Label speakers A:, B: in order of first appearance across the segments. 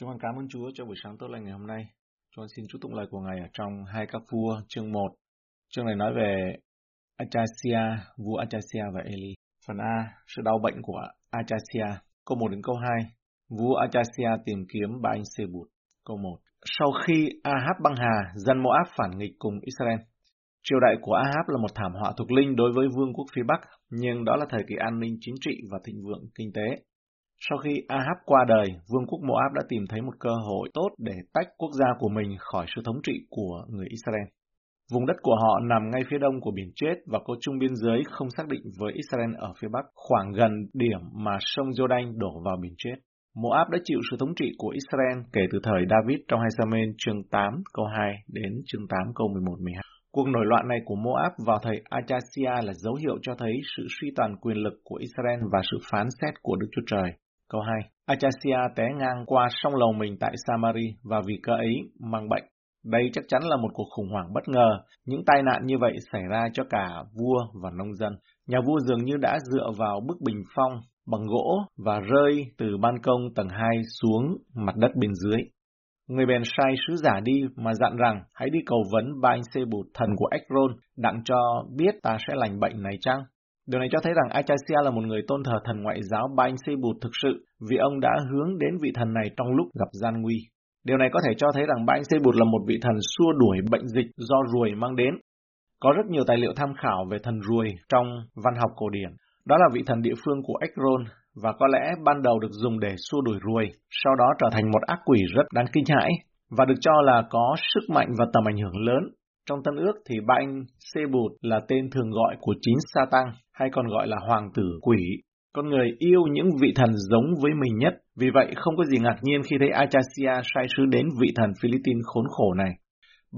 A: Chúng con cảm ơn Chúa cho buổi sáng tốt lành ngày hôm nay. Chúng con xin chúc tụng lời của Ngài ở trong hai các vua chương 1. Chương này nói về Achasia, vua Achasia và Eli. Phần A, sự đau bệnh của Achasia. Câu 1 đến câu 2. Vua Achasia tìm kiếm bà anh Sebut. Câu 1. Sau khi Ahab băng hà, dân Moab phản nghịch cùng Israel. Triều đại của Ahab là một thảm họa thuộc linh đối với vương quốc phía Bắc, nhưng đó là thời kỳ an ninh chính trị và thịnh vượng kinh tế. Sau khi Ahab qua đời, vương quốc Moab đã tìm thấy một cơ hội tốt để tách quốc gia của mình khỏi sự thống trị của người Israel. Vùng đất của họ nằm ngay phía đông của biển chết và có chung biên giới không xác định với Israel ở phía bắc, khoảng gần điểm mà sông Jordan đổ vào biển chết. Moab đã chịu sự thống trị của Israel kể từ thời David trong 2 Samuel chương 8 câu 2 đến chương 8 câu 11-12. Cuộc nổi loạn này của Moab vào thời Achasia là dấu hiệu cho thấy sự suy toàn quyền lực của Israel và sự phán xét của Đức Chúa Trời. Câu 2. Achasia té ngang qua sông lầu mình tại Samari và vì cơ ấy mang bệnh. Đây chắc chắn là một cuộc khủng hoảng bất ngờ. Những tai nạn như vậy xảy ra cho cả vua và nông dân. Nhà vua dường như đã dựa vào bức bình phong bằng gỗ và rơi từ ban công tầng 2 xuống mặt đất bên dưới. Người bèn sai sứ giả đi mà dặn rằng, hãy đi cầu vấn ba anh Sê Bụt, thần của Ekron đặng cho biết ta sẽ lành bệnh này chăng? Điều này cho thấy rằng Achasia là một người tôn thờ thần ngoại giáo Ba Anh Sê Bụt thực sự vì ông đã hướng đến vị thần này trong lúc gặp gian nguy. Điều này có thể cho thấy rằng Ba Anh Sê Bụt là một vị thần xua đuổi bệnh dịch do ruồi mang đến. Có rất nhiều tài liệu tham khảo về thần ruồi trong văn học cổ điển. Đó là vị thần địa phương của Ekron và có lẽ ban đầu được dùng để xua đuổi ruồi, sau đó trở thành một ác quỷ rất đáng kinh hãi và được cho là có sức mạnh và tầm ảnh hưởng lớn. Trong Tân ước thì ba anh Sebut là tên thường gọi của chính Satan hay còn gọi là hoàng tử quỷ. Con người yêu những vị thần giống với mình nhất, vì vậy không có gì ngạc nhiên khi thấy Achasia sai sứ đến vị thần Philippines khốn khổ này.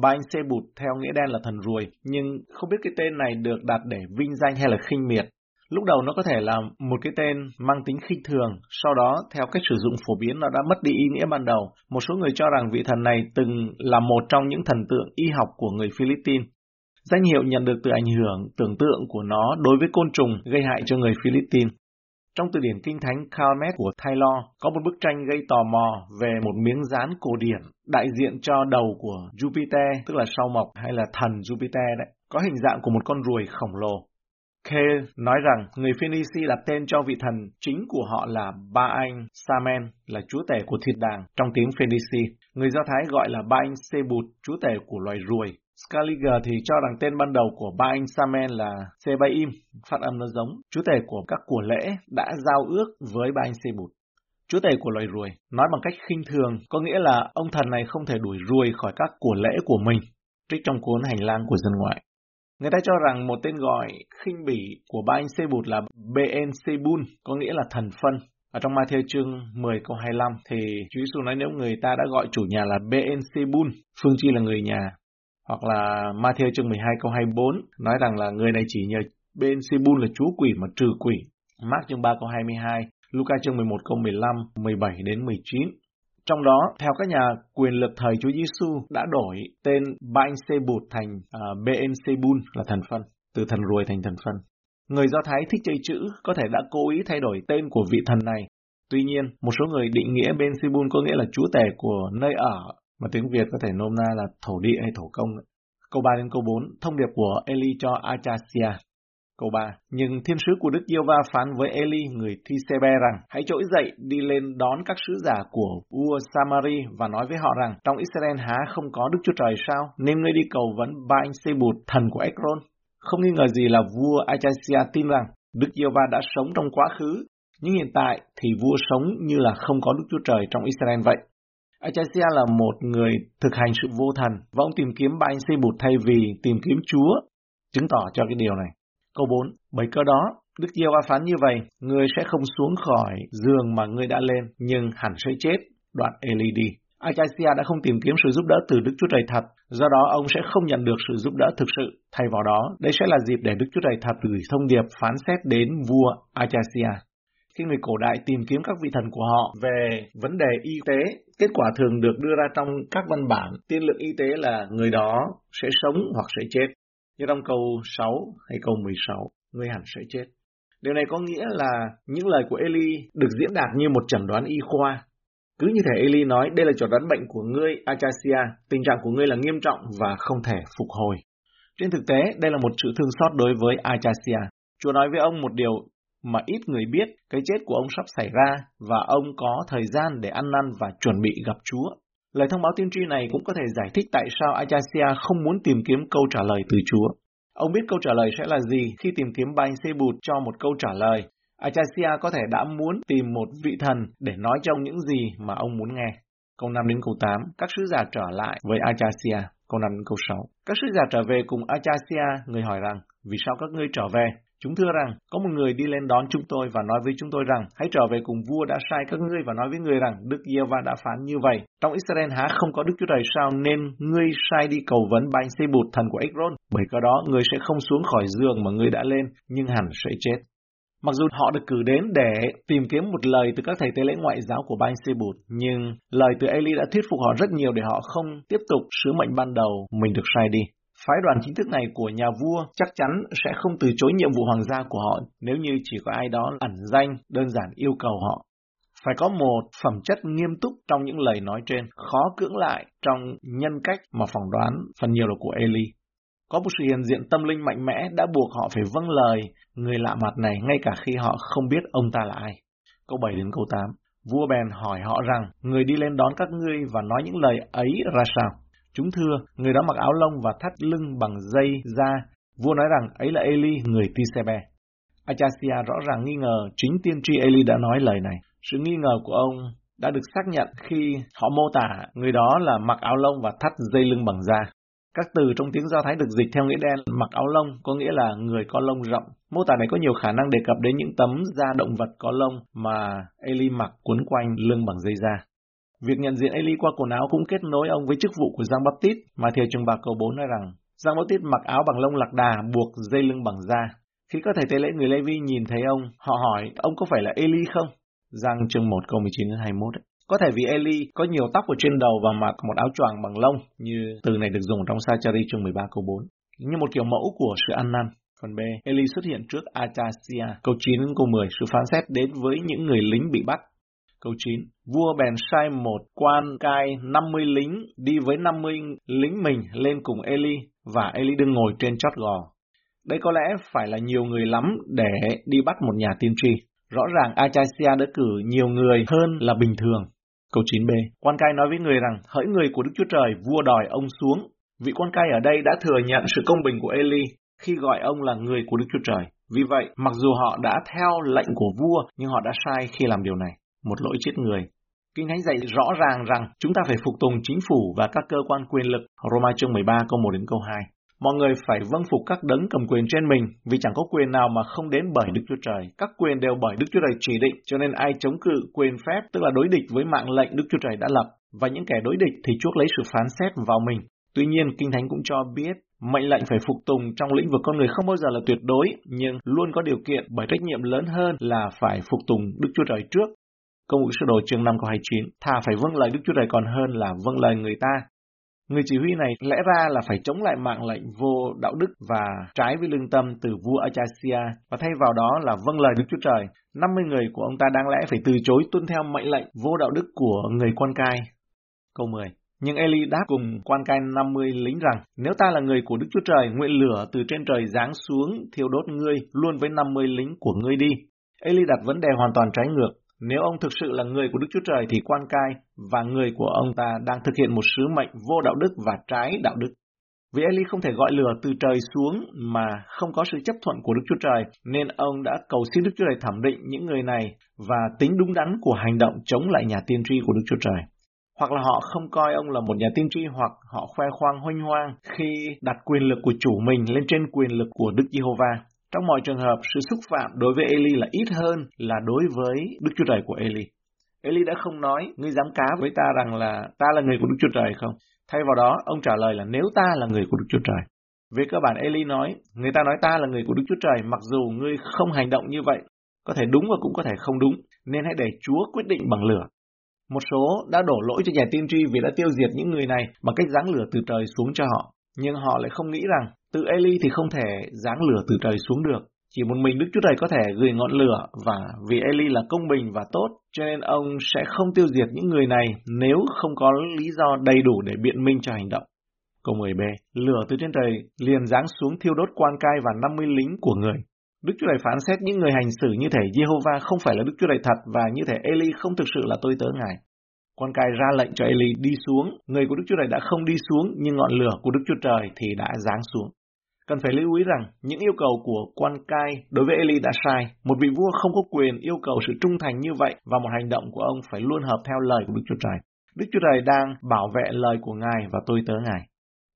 A: Ba anh bụt theo nghĩa đen là thần ruồi, nhưng không biết cái tên này được đặt để vinh danh hay là khinh miệt. Lúc đầu nó có thể là một cái tên mang tính khinh thường, sau đó theo cách sử dụng phổ biến nó đã mất đi ý nghĩa ban đầu. Một số người cho rằng vị thần này từng là một trong những thần tượng y học của người Philippines. Danh hiệu nhận được từ ảnh hưởng tưởng tượng của nó đối với côn trùng gây hại cho người Philippines. Trong từ điển kinh thánh Calmet của Taylor có một bức tranh gây tò mò về một miếng dán cổ điển đại diện cho đầu của Jupiter, tức là sao mộc hay là thần Jupiter đấy, có hình dạng của một con ruồi khổng lồ. Kê nói rằng người Phoenici đặt tên cho vị thần chính của họ là Ba Anh Samen, là chúa tể của thịt đàng trong tiếng Phoenici. Người Do Thái gọi là Ba Anh Sebut, chúa tể của loài ruồi. Scaliger thì cho rằng tên ban đầu của ba anh Samen là Sebaim, phát âm nó giống, Chú tể của các của lễ đã giao ước với ba anh Sebut. Chú tể của loài ruồi, nói bằng cách khinh thường, có nghĩa là ông thần này không thể đuổi ruồi khỏi các của lễ của mình, trích trong cuốn hành lang của dân ngoại. Người ta cho rằng một tên gọi khinh bỉ của ba anh Sebut là Ben Sebun, có nghĩa là thần phân. Ở trong Matthew chương 10 câu 25 thì Chúa Giêsu nói nếu người ta đã gọi chủ nhà là Ben phương chi là người nhà. Hoặc là Matthew chương 12 câu 24 nói rằng là người này chỉ nhờ Ben Sibun là chúa quỷ mà trừ quỷ. Mark chương 3 câu 22, Luca chương 11 câu 15, 17 đến 19. Trong đó, theo các nhà quyền lực thời Chúa Giêsu đã đổi tên Bain Sebut thành uh, à, Sebun là thần phân, từ thần ruồi thành thần phân. Người Do Thái thích chơi chữ có thể đã cố ý thay đổi tên của vị thần này. Tuy nhiên, một số người định nghĩa Ben Sebun có nghĩa là chúa tể của nơi ở, mà tiếng Việt có thể nôm na là thổ địa hay thổ công. Câu 3 đến câu 4, thông điệp của Eli cho Achasia. Câu 3. Nhưng thiên sứ của Đức Giê va phán với Eli người Thi Sebe rằng hãy trỗi dậy đi lên đón các sứ giả của vua Samari và nói với họ rằng trong Israel há không có Đức Chúa Trời sao nên ngươi đi cầu vấn ba anh Sebut thần của Ekron. Không nghi ngờ gì là vua Achasia tin rằng Đức Giê va đã sống trong quá khứ nhưng hiện tại thì vua sống như là không có Đức Chúa Trời trong Israel vậy. Achasia là một người thực hành sự vô thần và ông tìm kiếm ba anh Sebut thay vì tìm kiếm Chúa, chứng tỏ cho cái điều này. Câu 4. Bởi cơ đó, Đức Giêsu phán như vậy, người sẽ không xuống khỏi giường mà người đã lên, nhưng hẳn sẽ chết. Đoạn Eli đi. Achasia đã không tìm kiếm sự giúp đỡ từ Đức Chúa Trời thật, do đó ông sẽ không nhận được sự giúp đỡ thực sự. Thay vào đó, đây sẽ là dịp để Đức Chúa Trời thật gửi thông điệp phán xét đến vua Achasia. Khi người cổ đại tìm kiếm các vị thần của họ về vấn đề y tế, kết quả thường được đưa ra trong các văn bản tiên lượng y tế là người đó sẽ sống hoặc sẽ chết như trong câu 6 hay câu 16, ngươi hẳn sẽ chết. Điều này có nghĩa là những lời của Eli được diễn đạt như một chẩn đoán y khoa. Cứ như thể Eli nói đây là chẩn đoán bệnh của ngươi, Achasia, tình trạng của ngươi là nghiêm trọng và không thể phục hồi. Trên thực tế, đây là một sự thương xót đối với Achasia. Chúa nói với ông một điều mà ít người biết, cái chết của ông sắp xảy ra và ông có thời gian để ăn năn và chuẩn bị gặp Chúa. Lời thông báo tiên tri này cũng có thể giải thích tại sao Ajaxia không muốn tìm kiếm câu trả lời từ Chúa. Ông biết câu trả lời sẽ là gì khi tìm kiếm Banh xê Bụt cho một câu trả lời. Achasia có thể đã muốn tìm một vị thần để nói cho ông những gì mà ông muốn nghe. Câu 5 đến câu 8, các sứ giả trở lại với Achasia. Câu 5 đến câu 6. Các sứ giả trở về cùng Achasia, người hỏi rằng, vì sao các ngươi trở về? Chúng thưa rằng, có một người đi lên đón chúng tôi và nói với chúng tôi rằng, hãy trở về cùng vua đã sai các ngươi và nói với người rằng, Đức Giê-va đã phán như vậy. Trong Israel há không có Đức Chúa Trời sao nên ngươi sai đi cầu vấn Banh xây Bụt thần của Ekron. Bởi có đó, ngươi sẽ không xuống khỏi giường mà ngươi đã lên, nhưng hẳn sẽ chết. Mặc dù họ được cử đến để tìm kiếm một lời từ các thầy tế lễ ngoại giáo của Banh Sê Bụt, nhưng lời từ Eli đã thuyết phục họ rất nhiều để họ không tiếp tục sứ mệnh ban đầu mình được sai đi. Phái đoàn chính thức này của nhà vua chắc chắn sẽ không từ chối nhiệm vụ hoàng gia của họ nếu như chỉ có ai đó ẩn danh đơn giản yêu cầu họ. Phải có một phẩm chất nghiêm túc trong những lời nói trên, khó cưỡng lại trong nhân cách mà phỏng đoán phần nhiều là của Eli. Có một sự hiện diện tâm linh mạnh mẽ đã buộc họ phải vâng lời người lạ mặt này ngay cả khi họ không biết ông ta là ai. Câu 7 đến câu 8 Vua bèn hỏi họ rằng, người đi lên đón các ngươi và nói những lời ấy ra sao? Chúng thưa, người đó mặc áo lông và thắt lưng bằng dây da. Vua nói rằng ấy là Eli, người Tisebe. Achasia rõ ràng nghi ngờ chính tiên tri Eli đã nói lời này. Sự nghi ngờ của ông đã được xác nhận khi họ mô tả người đó là mặc áo lông và thắt dây lưng bằng da. Các từ trong tiếng Do Thái được dịch theo nghĩa đen mặc áo lông có nghĩa là người có lông rộng. Mô tả này có nhiều khả năng đề cập đến những tấm da động vật có lông mà Eli mặc quấn quanh lưng bằng dây da. Việc nhận diện Eli qua quần áo cũng kết nối ông với chức vụ của Giang Baptist, mà theo Trung bạc câu 4 nói rằng, Giang Baptist mặc áo bằng lông lạc đà buộc dây lưng bằng da. Khi các thầy tế lễ người Lê Vi nhìn thấy ông, họ hỏi, ông có phải là Eli không? Giang chương 1 câu 19 đến 21 ấy. Có thể vì Eli có nhiều tóc ở trên đầu và mặc một áo choàng bằng lông, như từ này được dùng trong Sachari chương 13 câu 4, như một kiểu mẫu của sự ăn năn. Phần B, Eli xuất hiện trước Achasia, câu 9 câu 10, sự phán xét đến với những người lính bị bắt. Câu 9. Vua bèn sai một quan cai 50 lính đi với 50 lính mình lên cùng Eli và Eli đương ngồi trên chót gò. Đây có lẽ phải là nhiều người lắm để đi bắt một nhà tiên tri. Rõ ràng Achasia đã cử nhiều người hơn là bình thường. Câu 9b. Quan cai nói với người rằng, hỡi người của Đức Chúa Trời, vua đòi ông xuống. Vị quan cai ở đây đã thừa nhận sự công bình của Eli khi gọi ông là người của Đức Chúa Trời. Vì vậy, mặc dù họ đã theo lệnh của vua, nhưng họ đã sai khi làm điều này một lỗi chết người. Kinh Thánh dạy rõ ràng rằng chúng ta phải phục tùng chính phủ và các cơ quan quyền lực. Roma chương 13 câu 1 đến câu 2. Mọi người phải vâng phục các đấng cầm quyền trên mình, vì chẳng có quyền nào mà không đến bởi Đức Chúa Trời. Các quyền đều bởi Đức Chúa Trời chỉ định, cho nên ai chống cự quyền phép, tức là đối địch với mạng lệnh Đức Chúa Trời đã lập, và những kẻ đối địch thì chuốc lấy sự phán xét vào mình. Tuy nhiên, Kinh Thánh cũng cho biết mệnh lệnh phải phục tùng trong lĩnh vực con người không bao giờ là tuyệt đối, nhưng luôn có điều kiện bởi trách nhiệm lớn hơn là phải phục tùng Đức Chúa Trời trước Công vụ sơ đồ chương 5 câu 29, thà phải vâng lời Đức Chúa Trời còn hơn là vâng lời người ta. Người chỉ huy này lẽ ra là phải chống lại mạng lệnh vô đạo đức và trái với lương tâm từ vua Achasia và thay vào đó là vâng lời Đức Chúa Trời. 50 người của ông ta đáng lẽ phải từ chối tuân theo mệnh lệnh vô đạo đức của người quan cai. Câu 10 nhưng Eli đáp cùng quan cai 50 lính rằng, nếu ta là người của Đức Chúa Trời, nguyện lửa từ trên trời giáng xuống thiêu đốt ngươi luôn với 50 lính của ngươi đi. Eli đặt vấn đề hoàn toàn trái ngược. Nếu ông thực sự là người của Đức Chúa Trời thì quan cai và người của ông ta đang thực hiện một sứ mệnh vô đạo đức và trái đạo đức. Vì Eli không thể gọi lửa từ trời xuống mà không có sự chấp thuận của Đức Chúa Trời, nên ông đã cầu xin Đức Chúa Trời thẩm định những người này và tính đúng đắn của hành động chống lại nhà tiên tri của Đức Chúa Trời. Hoặc là họ không coi ông là một nhà tiên tri hoặc họ khoe khoang hoanh hoang khi đặt quyền lực của chủ mình lên trên quyền lực của Đức Giê-hô-va. Trong mọi trường hợp, sự xúc phạm đối với Eli là ít hơn là đối với Đức Chúa Trời của Eli. Eli đã không nói, ngươi dám cá với ta rằng là ta là người của Đức Chúa Trời không? Thay vào đó, ông trả lời là nếu ta là người của Đức Chúa Trời. Về cơ bản Eli nói, người ta nói ta là người của Đức Chúa Trời mặc dù ngươi không hành động như vậy, có thể đúng và cũng có thể không đúng, nên hãy để Chúa quyết định bằng lửa. Một số đã đổ lỗi cho nhà tiên tri vì đã tiêu diệt những người này bằng cách giáng lửa từ trời xuống cho họ. Nhưng họ lại không nghĩ rằng từ Eli thì không thể giáng lửa từ trời xuống được. Chỉ một mình Đức Chúa Trời có thể gửi ngọn lửa và vì Eli là công bình và tốt, cho nên ông sẽ không tiêu diệt những người này nếu không có lý do đầy đủ để biện minh cho hành động. Câu 10b, lửa từ trên trời liền giáng xuống thiêu đốt quan cai và 50 lính của người. Đức Chúa Trời phán xét những người hành xử như thể Jehovah không phải là Đức Chúa Trời thật và như thể Eli không thực sự là tôi tớ Ngài. Quan cai ra lệnh cho Eli đi xuống, người của Đức Chúa Trời đã không đi xuống nhưng ngọn lửa của Đức Chúa Trời thì đã giáng xuống. Cần phải lưu ý rằng những yêu cầu của quan cai đối với Eli đã sai. Một vị vua không có quyền yêu cầu sự trung thành như vậy và một hành động của ông phải luôn hợp theo lời của Đức Chúa Trời. Đức Chúa Trời đang bảo vệ lời của Ngài và tôi tớ Ngài.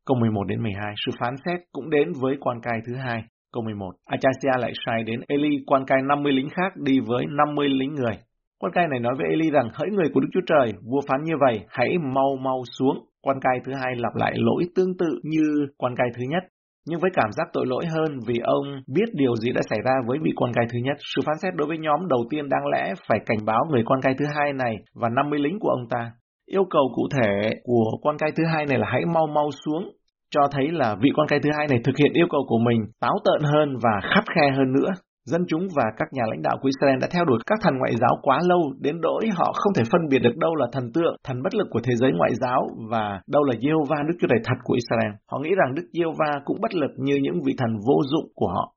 A: Câu 11 đến 12, sự phán xét cũng đến với quan cai thứ hai. Câu 11, Achasia lại sai đến Eli quan cai 50 lính khác đi với 50 lính người. Quan cai này nói với Eli rằng hỡi người của Đức Chúa Trời, vua phán như vậy, hãy mau mau xuống. Quan cai thứ hai lặp lại lỗi tương tự như quan cai thứ nhất. Nhưng với cảm giác tội lỗi hơn vì ông biết điều gì đã xảy ra với vị quan cai thứ nhất, sự phán xét đối với nhóm đầu tiên đáng lẽ phải cảnh báo người quan cai thứ hai này và 50 lính của ông ta. Yêu cầu cụ thể của quan cai thứ hai này là hãy mau mau xuống, cho thấy là vị quan cai thứ hai này thực hiện yêu cầu của mình táo tợn hơn và khắt khe hơn nữa. Dân chúng và các nhà lãnh đạo của Israel đã theo đuổi các thần ngoại giáo quá lâu đến nỗi họ không thể phân biệt được đâu là thần tượng, thần bất lực của thế giới ngoại giáo và đâu là Jehovah Đức Chúa Trời thật của Israel. Họ nghĩ rằng Đức Jehovah cũng bất lực như những vị thần vô dụng của họ.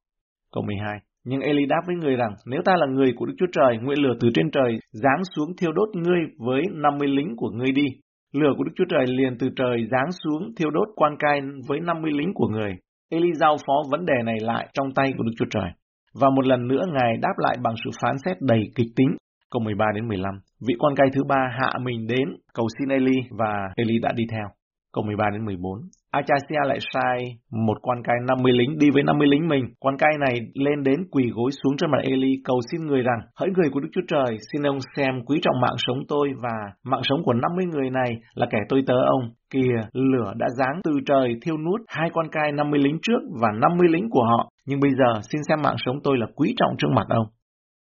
A: Câu 12 Nhưng Eli đáp với người rằng, nếu ta là người của Đức Chúa Trời, nguyện lửa từ trên trời, giáng xuống thiêu đốt ngươi với 50 lính của ngươi đi. Lửa của Đức Chúa Trời liền từ trời giáng xuống thiêu đốt quan cai với 50 lính của người. Eli giao phó vấn đề này lại trong tay của Đức Chúa Trời. Và một lần nữa Ngài đáp lại bằng sự phán xét đầy kịch tính. Câu 13 đến 15. Vị quan cai thứ ba hạ mình đến, cầu xin Eli và Eli đã đi theo. Câu 13 đến 14. Achasia lại sai một quan cai 50 lính đi với 50 lính mình. Quan cai này lên đến quỳ gối xuống trên mặt Eli cầu xin người rằng, hỡi người của Đức Chúa Trời, xin ông xem quý trọng mạng sống tôi và mạng sống của 50 người này là kẻ tôi tớ ông. Kìa, lửa đã giáng từ trời thiêu nút hai con cai 50 lính trước và 50 lính của họ, nhưng bây giờ xin xem mạng sống tôi là quý trọng trước mặt ông.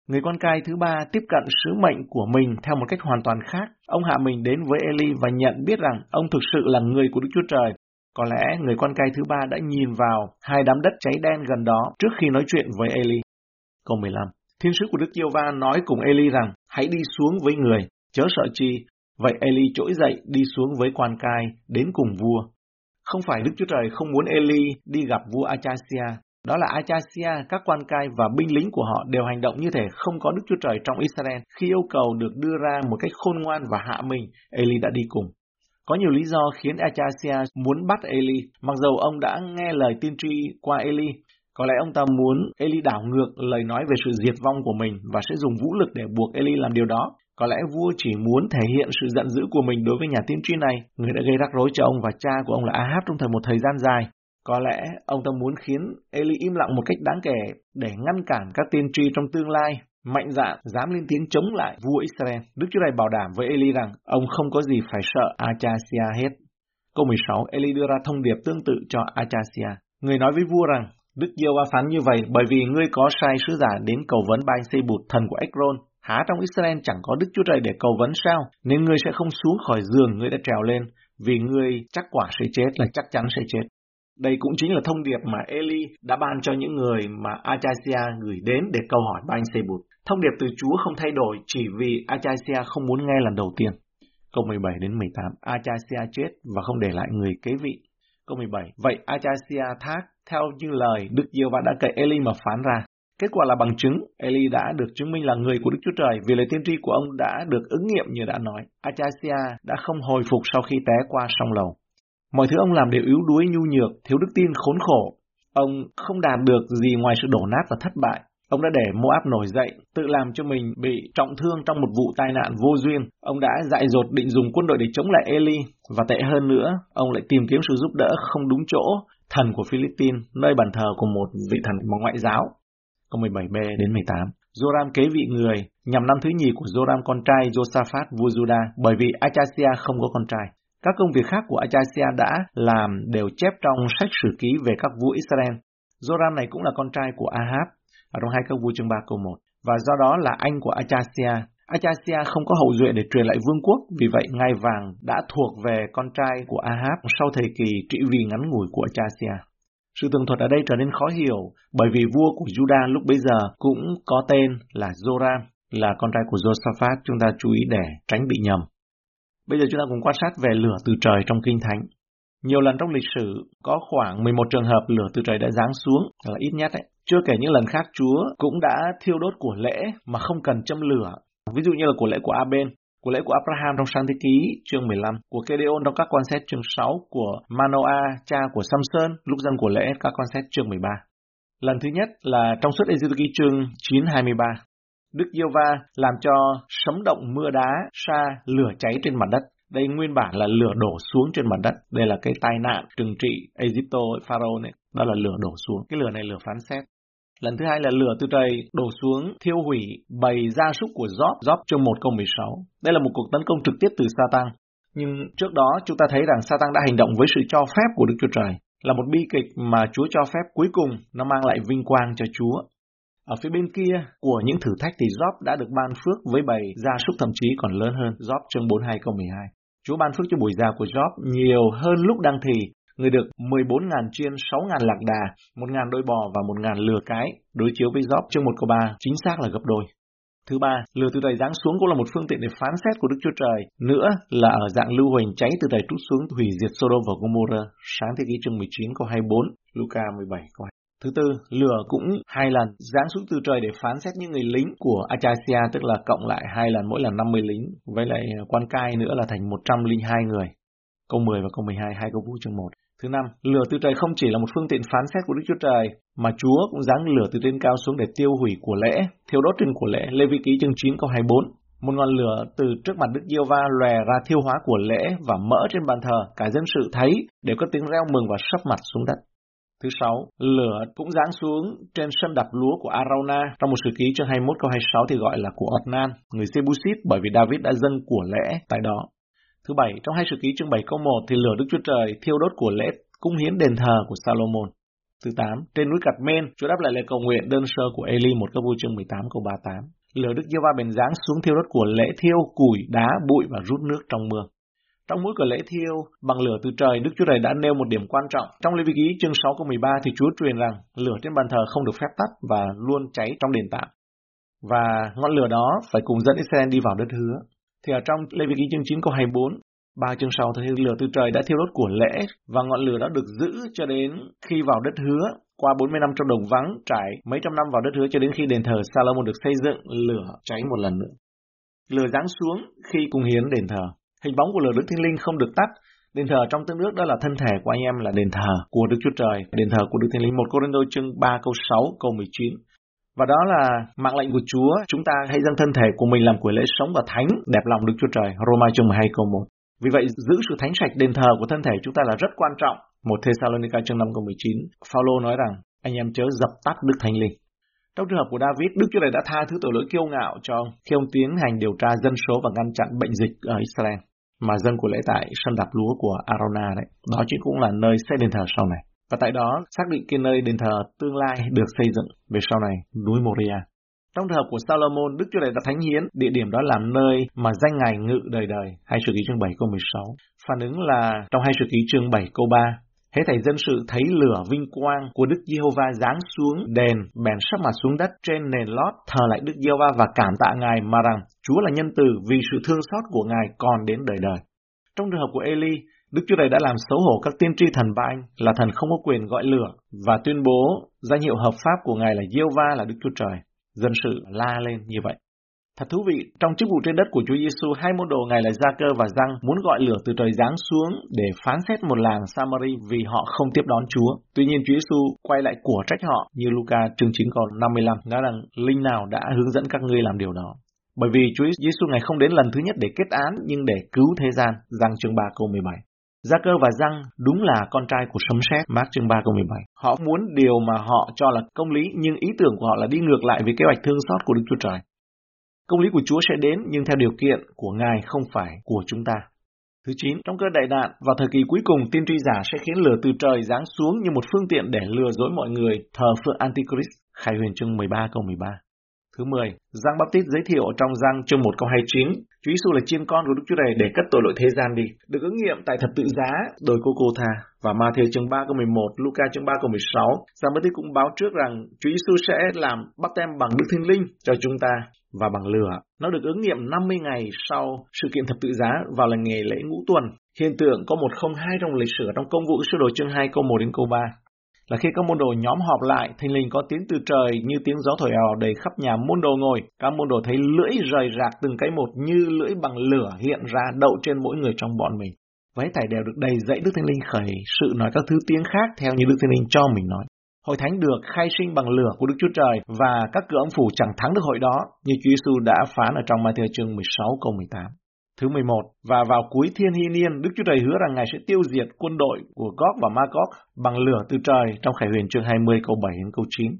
A: Người con cai thứ ba tiếp cận sứ mệnh của mình theo một cách hoàn toàn khác. Ông hạ mình đến với Eli và nhận biết rằng ông thực sự là người của Đức Chúa Trời. Có lẽ người con cai thứ ba đã nhìn vào hai đám đất cháy đen gần đó trước khi nói chuyện với Eli. Câu 15 Thiên sứ của Đức Giê va nói cùng Eli rằng, hãy đi xuống với người, chớ sợ chi. Vậy Eli trỗi dậy đi xuống với quan cai, đến cùng vua. Không phải Đức Chúa Trời không muốn Eli đi gặp vua Achasia, đó là Achasia, các quan cai và binh lính của họ đều hành động như thể không có Đức Chúa Trời trong Israel. Khi yêu cầu được đưa ra một cách khôn ngoan và hạ mình, Eli đã đi cùng. Có nhiều lý do khiến Achasia muốn bắt Eli, mặc dầu ông đã nghe lời tiên tri qua Eli. Có lẽ ông ta muốn Eli đảo ngược lời nói về sự diệt vong của mình và sẽ dùng vũ lực để buộc Eli làm điều đó. Có lẽ vua chỉ muốn thể hiện sự giận dữ của mình đối với nhà tiên tri này, người đã gây rắc rối cho ông và cha của ông là Ahab trong thời một thời gian dài. Có lẽ ông ta muốn khiến Eli im lặng một cách đáng kể để ngăn cản các tiên tri trong tương lai mạnh dạn dám lên tiếng chống lại vua Israel. Đức Chúa Trời bảo đảm với Eli rằng ông không có gì phải sợ Achasia hết. Câu 16, Eli đưa ra thông điệp tương tự cho Achasia. Người nói với vua rằng, Đức Diêu phán như vậy bởi vì ngươi có sai sứ giả đến cầu vấn Bai Xây Bụt thần của Ekron. Há trong Israel chẳng có Đức Chúa Trời để cầu vấn sao? Nên ngươi sẽ không xuống khỏi giường ngươi đã trèo lên, vì ngươi chắc quả sẽ chết là chắc chắn sẽ chết. Đây cũng chính là thông điệp mà Eli đã ban cho những người mà Achasia gửi đến để câu hỏi ba anh bụt. Thông điệp từ Chúa không thay đổi chỉ vì Achasia không muốn nghe lần đầu tiên. Câu 17 đến 18, Achasia chết và không để lại người kế vị. Câu 17, vậy Achasia thác theo như lời Đức Diêu và đã cậy Eli mà phán ra. Kết quả là bằng chứng, Eli đã được chứng minh là người của Đức Chúa Trời vì lời tiên tri của ông đã được ứng nghiệm như đã nói. Achasia đã không hồi phục sau khi té qua sông lầu. Mọi thứ ông làm đều yếu đuối nhu nhược, thiếu đức tin khốn khổ. Ông không đạt được gì ngoài sự đổ nát và thất bại. Ông đã để Moab nổi dậy, tự làm cho mình bị trọng thương trong một vụ tai nạn vô duyên. Ông đã dại dột định dùng quân đội để chống lại Eli, và tệ hơn nữa, ông lại tìm kiếm sự giúp đỡ không đúng chỗ, thần của Philippines, nơi bàn thờ của một vị thần ngoại giáo. Câu 17b đến 18. Joram kế vị người, nhằm năm thứ nhì của Joram con trai Josaphat vua Judah, bởi vì Achasia không có con trai. Các công việc khác của Achasia đã làm đều chép trong sách sử ký về các vua Israel. Joram này cũng là con trai của Ahab, ở trong hai các vua chương 3 câu 1, và do đó là anh của Achasia. Achasia không có hậu duệ để truyền lại vương quốc, vì vậy ngai vàng đã thuộc về con trai của Ahab sau thời kỳ trị vì ngắn ngủi của Achasia. Sự tường thuật ở đây trở nên khó hiểu bởi vì vua của Juda lúc bấy giờ cũng có tên là Joram, là con trai của Josaphat, chúng ta chú ý để tránh bị nhầm. Bây giờ chúng ta cùng quan sát về lửa từ trời trong Kinh Thánh. Nhiều lần trong lịch sử có khoảng 11 trường hợp lửa từ trời đã giáng xuống là ít nhất đấy. Chưa kể những lần khác Chúa cũng đã thiêu đốt của lễ mà không cần châm lửa. Ví dụ như là của lễ của Aben, của lễ của Abraham trong sáng thế ký chương 15, của Kedeon trong các quan xét chương 6, của Manoah, cha của Samson, lúc dân của lễ các quan xét chương 13. Lần thứ nhất là trong suốt Ezekiel ký chương 923. Đức Diêu Va làm cho sấm động mưa đá, sa, lửa cháy trên mặt đất. Đây nguyên bản là lửa đổ xuống trên mặt đất. Đây là cái tai nạn trừng trị Egypto, Pharaoh này. Đó là lửa đổ xuống. Cái lửa này lửa phán xét. Lần thứ hai là lửa từ trời đổ xuống thiêu hủy bầy gia súc của Job, Job chương 1 câu 16. Đây là một cuộc tấn công trực tiếp từ Satan. Nhưng trước đó chúng ta thấy rằng Satan đã hành động với sự cho phép của Đức Chúa Trời. Là một bi kịch mà Chúa cho phép cuối cùng nó mang lại vinh quang cho Chúa. Ở phía bên kia của những thử thách thì Job đã được ban phước với bầy gia súc thậm chí còn lớn hơn. Job chương 42 câu 12. Chúa ban phước cho buổi già của Job nhiều hơn lúc đang thì. Người được 14.000 chiên, 6.000 lạc đà, 1.000 đôi bò và 1.000 lừa cái. Đối chiếu với Job chương 1 câu 3 chính xác là gấp đôi. Thứ ba, lừa từ trời giáng xuống cũng là một phương tiện để phán xét của Đức Chúa Trời. Nữa là ở dạng lưu huỳnh cháy từ trời trút xuống hủy diệt Sodom và Gomorrah. Sáng thế ký chương 19 câu 24, Luca 17 câu 2. Thứ tư, lửa cũng hai lần giáng xuống từ trời để phán xét những người lính của Achasia, tức là cộng lại hai lần mỗi lần 50 lính, với lại quan cai nữa là thành 102 người. Câu 10 và câu 12, hai câu vũ chương 1. Thứ năm, lửa từ trời không chỉ là một phương tiện phán xét của Đức Chúa Trời, mà Chúa cũng giáng lửa từ trên cao xuống để tiêu hủy của lễ, thiêu đốt trên của lễ. Lê Vi Ký chương 9 câu 24. Một ngọn lửa từ trước mặt Đức Diêu Va lòe ra thiêu hóa của lễ và mỡ trên bàn thờ, cả dân sự thấy đều có tiếng reo mừng và sấp mặt xuống đất. Thứ sáu, lửa cũng giáng xuống trên sân đập lúa của Arauna. Trong một sử ký chương 21 câu 26 thì gọi là của Otnan, người Sebusit bởi vì David đã dâng của lễ tại đó. Thứ bảy, trong hai sử ký chương 7 câu 1 thì lửa Đức Chúa Trời thiêu đốt của lễ cung hiến đền thờ của Salomon. Thứ 8, trên núi Cạt Men, Chúa đáp lại lời cầu nguyện đơn sơ của Eli một câu vui chương 18 câu 38. Lửa Đức Giê-va bền dáng xuống thiêu đốt của lễ thiêu, củi, đá, bụi và rút nước trong mưa. Trong mỗi cửa lễ thiêu bằng lửa từ trời, Đức Chúa Trời đã nêu một điểm quan trọng. Trong Lê Vi Ký chương 6 câu 13 thì Chúa truyền rằng lửa trên bàn thờ không được phép tắt và luôn cháy trong đền tạm. Và ngọn lửa đó phải cùng dẫn Israel đi vào đất hứa. Thì ở trong Lê Vi Ký chương 9 câu 24, ba chương sau thì lửa từ trời đã thiêu đốt của lễ và ngọn lửa đó được giữ cho đến khi vào đất hứa. Qua 40 năm trong đồng vắng trải mấy trăm năm vào đất hứa cho đến khi đền thờ Salomon được xây dựng, lửa cháy một lần nữa. Lửa giáng xuống khi cung hiến đền thờ. Hình bóng của lửa Đức Thiên Linh không được tắt. Đền thờ trong tương ước đó là thân thể của anh em là đền thờ của Đức Chúa Trời, đền thờ của Đức Thiên Linh. Một Cô Đô chương 3 câu 6 câu 19. Và đó là mạng lệnh của Chúa, chúng ta hãy dâng thân thể của mình làm của lễ sống và thánh, đẹp lòng Đức Chúa Trời. Roma chương 12 câu 1. Vì vậy, giữ sự thánh sạch đền thờ của thân thể chúng ta là rất quan trọng. Một Thessalonica chương 5 câu 19, Phaolô nói rằng, anh em chớ dập tắt Đức Thánh Linh. Trong trường hợp của David, Đức Chúa Trời đã tha thứ tội lỗi kiêu ngạo cho ông khi ông tiến hành điều tra dân số và ngăn chặn bệnh dịch ở Israel mà dân của lễ tại sân đạp lúa của Arona đấy. Đó chính cũng là nơi xây đền thờ sau này. Và tại đó xác định cái nơi đền thờ tương lai được xây dựng về sau này, núi Moria. Trong trường hợp của Salomon, Đức Chúa Trời đã thánh hiến, địa điểm đó làm nơi mà danh ngài ngự đời đời. Hai sự ký chương 7 câu 16. Phản ứng là trong hai sự ký chương 7 câu 3. Hễ thầy dân sự thấy lửa vinh quang của Đức Giê-hô-va giáng xuống đền, bèn sắp mặt xuống đất trên nền lót thờ lại Đức Giê-hô-va và cảm tạ Ngài mà rằng Chúa là nhân từ vì sự thương xót của Ngài còn đến đời đời. Trong trường hợp của Eli, Đức Chúa Trời đã làm xấu hổ các tiên tri thần ba anh là thần không có quyền gọi lửa và tuyên bố danh hiệu hợp pháp của Ngài là Giê-hô-va là Đức Chúa Trời. Dân sự la lên như vậy. Thật thú vị, trong chức vụ trên đất của Chúa Giêsu, hai môn đồ ngài là Gia Cơ và Răng muốn gọi lửa từ trời giáng xuống để phán xét một làng Samari vì họ không tiếp đón Chúa. Tuy nhiên Chúa Giêsu quay lại của trách họ như Luca chương 9 câu 55 nói rằng linh nào đã hướng dẫn các ngươi làm điều đó. Bởi vì Chúa Giêsu ngài không đến lần thứ nhất để kết án nhưng để cứu thế gian, Giăng chương 3 câu 17. Gia cơ và Răng đúng là con trai của sấm sét, Mark chương 3 câu 17. Họ muốn điều mà họ cho là công lý nhưng ý tưởng của họ là đi ngược lại với kế hoạch thương xót của Đức Chúa Trời. Công lý của Chúa sẽ đến nhưng theo điều kiện của Ngài không phải của chúng ta. Thứ 9, trong cơn đại nạn, vào thời kỳ cuối cùng, tiên tri giả sẽ khiến lửa từ trời giáng xuống như một phương tiện để lừa dối mọi người thờ phượng Antichrist. Khai huyền chương 13 câu 13. Thứ 10, Giang Baptist giới thiệu trong Giang chương 1 câu 29, Chúa Giêsu là chiên con của Đức Chúa Trời để cất tội lỗi thế gian đi. Được ứng nghiệm tại thập tự giá, đồi cô cô tha và Matthew chương 3 câu 11, Luca chương 3 câu 16. Giăng Baptist cũng báo trước rằng Chúa Giêsu sẽ làm bắp tem bằng Đức Thánh Linh cho chúng ta và bằng lửa. Nó được ứng nghiệm 50 ngày sau sự kiện thập tự giá vào là ngày lễ ngũ tuần. Hiện tượng có một không hai trong lịch sử trong công vụ sơ đồ chương 2 câu 1 đến câu 3 là khi các môn đồ nhóm họp lại, thình lình có tiếng từ trời như tiếng gió thổi ào đầy khắp nhà môn đồ ngồi. Các môn đồ thấy lưỡi rời rạc từng cái một như lưỡi bằng lửa hiện ra đậu trên mỗi người trong bọn mình. Váy thải đều được đầy dẫy Đức Thánh Linh khởi sự nói các thứ tiếng khác theo như Đức Thánh Linh cho mình nói. Hội thánh được khai sinh bằng lửa của Đức Chúa Trời và các cửa ông phủ chẳng thắng được hội đó như Chúa Giêsu đã phán ở trong Matthew chương 16 câu 18. Thứ 11, và vào cuối thiên hy niên, Đức Chúa Trời hứa rằng Ngài sẽ tiêu diệt quân đội của Gog và Magog bằng lửa từ trời trong Khải huyền chương 20 câu 7 đến câu 9.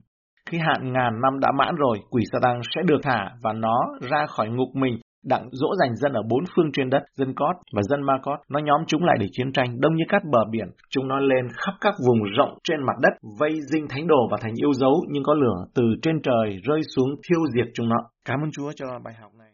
A: Khi hạn ngàn năm đã mãn rồi, quỷ Satan sẽ được thả và nó ra khỏi ngục mình đặng dỗ dành dân ở bốn phương trên đất, dân Cót và dân Ma Cót. Nó nhóm chúng lại để chiến tranh, đông như cát bờ biển. Chúng nó lên khắp các vùng rộng trên mặt đất, vây dinh thánh đồ và thành yêu dấu, nhưng có lửa từ trên trời rơi xuống thiêu diệt chúng nó. Cảm ơn Chúa cho bài học này.